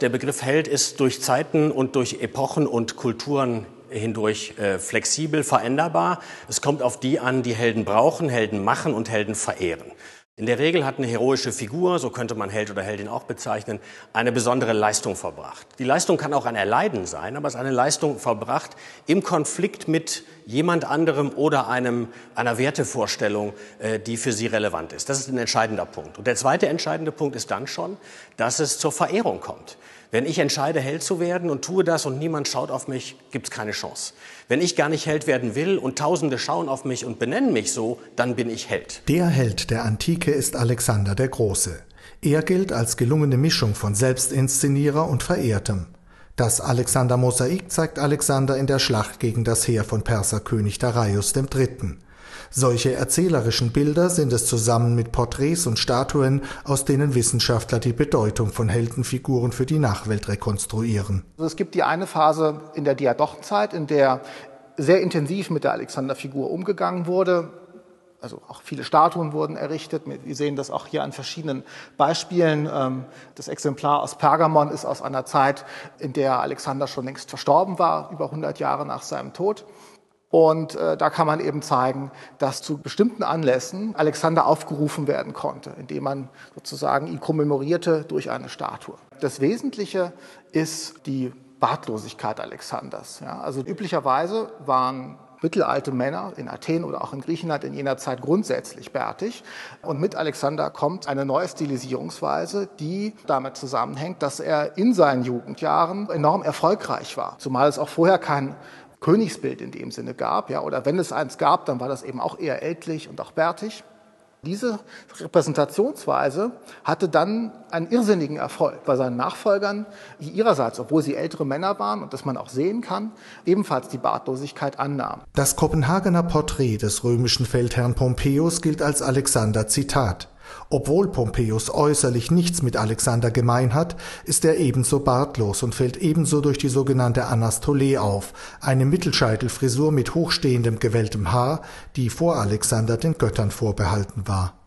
Der Begriff Held ist durch Zeiten und durch Epochen und Kulturen hindurch äh, flexibel veränderbar. Es kommt auf die an, die Helden brauchen, Helden machen und Helden verehren. In der Regel hat eine heroische Figur, so könnte man Held oder Heldin auch bezeichnen, eine besondere Leistung verbracht. Die Leistung kann auch ein Erleiden sein, aber es ist eine Leistung verbracht im Konflikt mit jemand anderem oder einem, einer Wertevorstellung, äh, die für sie relevant ist. Das ist ein entscheidender Punkt. Und der zweite entscheidende Punkt ist dann schon, dass es zur Verehrung kommt. Wenn ich entscheide, Held zu werden und tue das und niemand schaut auf mich, gibt es keine Chance. Wenn ich gar nicht Held werden will und Tausende schauen auf mich und benennen mich so, dann bin ich Held. Der Held der Antike ist Alexander der Große. Er gilt als gelungene Mischung von Selbstinszenierer und Verehrtem. Das Alexander-Mosaik zeigt Alexander in der Schlacht gegen das Heer von Perserkönig Darius III. Solche erzählerischen Bilder sind es zusammen mit Porträts und Statuen, aus denen Wissenschaftler die Bedeutung von Heldenfiguren für die Nachwelt rekonstruieren. Also es gibt die eine Phase in der Diadochenzeit, in der sehr intensiv mit der Alexanderfigur umgegangen wurde. Also auch viele Statuen wurden errichtet. Wir sehen das auch hier an verschiedenen Beispielen. Ähm, das Exemplar aus Pergamon ist aus einer Zeit, in der Alexander schon längst verstorben war, über 100 Jahre nach seinem Tod. Und äh, da kann man eben zeigen, dass zu bestimmten Anlässen Alexander aufgerufen werden konnte, indem man sozusagen ihn kommemorierte durch eine Statue. Das Wesentliche ist die Bartlosigkeit Alexanders. Ja, also üblicherweise waren mittelalte Männer in Athen oder auch in Griechenland in jener Zeit grundsätzlich bärtig. Und mit Alexander kommt eine neue Stilisierungsweise, die damit zusammenhängt, dass er in seinen Jugendjahren enorm erfolgreich war. Zumal es auch vorher kein Königsbild in dem Sinne gab, ja, oder wenn es eins gab, dann war das eben auch eher ältlich und auch bärtig. Diese Repräsentationsweise hatte dann einen irrsinnigen Erfolg bei seinen Nachfolgern, die ihrerseits, obwohl sie ältere Männer waren und das man auch sehen kann, ebenfalls die Bartlosigkeit annahmen. Das Kopenhagener Porträt des römischen Feldherrn Pompeius gilt als Alexander Zitat. Obwohl Pompeius äußerlich nichts mit Alexander gemein hat, ist er ebenso bartlos und fällt ebenso durch die sogenannte Anastole auf, eine Mittelscheitelfrisur mit hochstehendem gewelltem Haar, die vor Alexander den Göttern vorbehalten war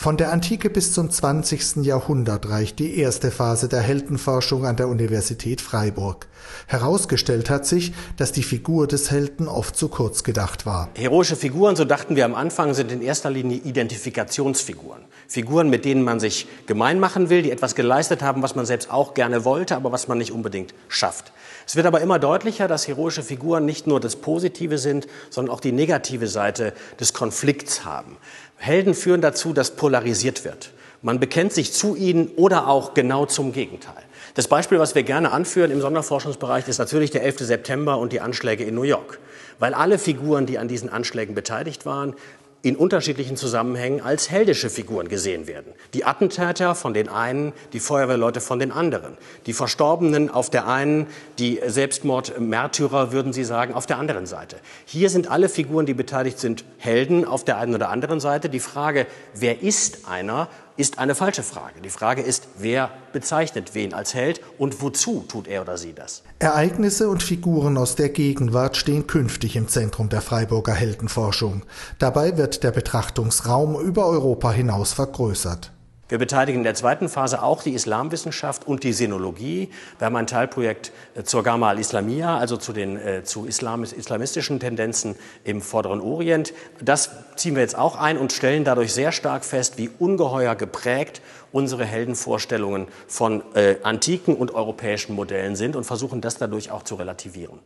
von der Antike bis zum 20. Jahrhundert reicht die erste Phase der Heldenforschung an der Universität Freiburg. Herausgestellt hat sich, dass die Figur des Helden oft zu kurz gedacht war. Heroische Figuren, so dachten wir am Anfang, sind in erster Linie Identifikationsfiguren. Figuren, mit denen man sich gemein machen will, die etwas geleistet haben, was man selbst auch gerne wollte, aber was man nicht unbedingt schafft. Es wird aber immer deutlicher, dass heroische Figuren nicht nur das Positive sind, sondern auch die negative Seite des Konflikts haben. Helden führen dazu, dass polarisiert wird. Man bekennt sich zu ihnen oder auch genau zum Gegenteil. Das Beispiel, was wir gerne anführen im Sonderforschungsbereich, ist natürlich der 11. September und die Anschläge in New York. Weil alle Figuren, die an diesen Anschlägen beteiligt waren, in unterschiedlichen Zusammenhängen als heldische Figuren gesehen werden. Die Attentäter von den einen, die Feuerwehrleute von den anderen. Die Verstorbenen auf der einen, die Selbstmordmärtyrer, würden Sie sagen, auf der anderen Seite. Hier sind alle Figuren, die beteiligt sind, Helden auf der einen oder anderen Seite. Die Frage, wer ist einer, ist eine falsche Frage. Die Frage ist, wer bezeichnet wen als Held und wozu tut er oder sie das? Ereignisse und Figuren aus der Gegenwart stehen künftig im Zentrum der Freiburger Heldenforschung. Dabei wird der Betrachtungsraum über Europa hinaus vergrößert. Wir beteiligen in der zweiten Phase auch die Islamwissenschaft und die Sinologie. Wir haben ein Teilprojekt äh, zur Gamma al-Islamia, also zu den äh, zu Islamis, islamistischen Tendenzen im Vorderen Orient. Das ziehen wir jetzt auch ein und stellen dadurch sehr stark fest, wie ungeheuer geprägt unsere Heldenvorstellungen von äh, antiken und europäischen Modellen sind und versuchen das dadurch auch zu relativieren.